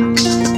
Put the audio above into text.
Thank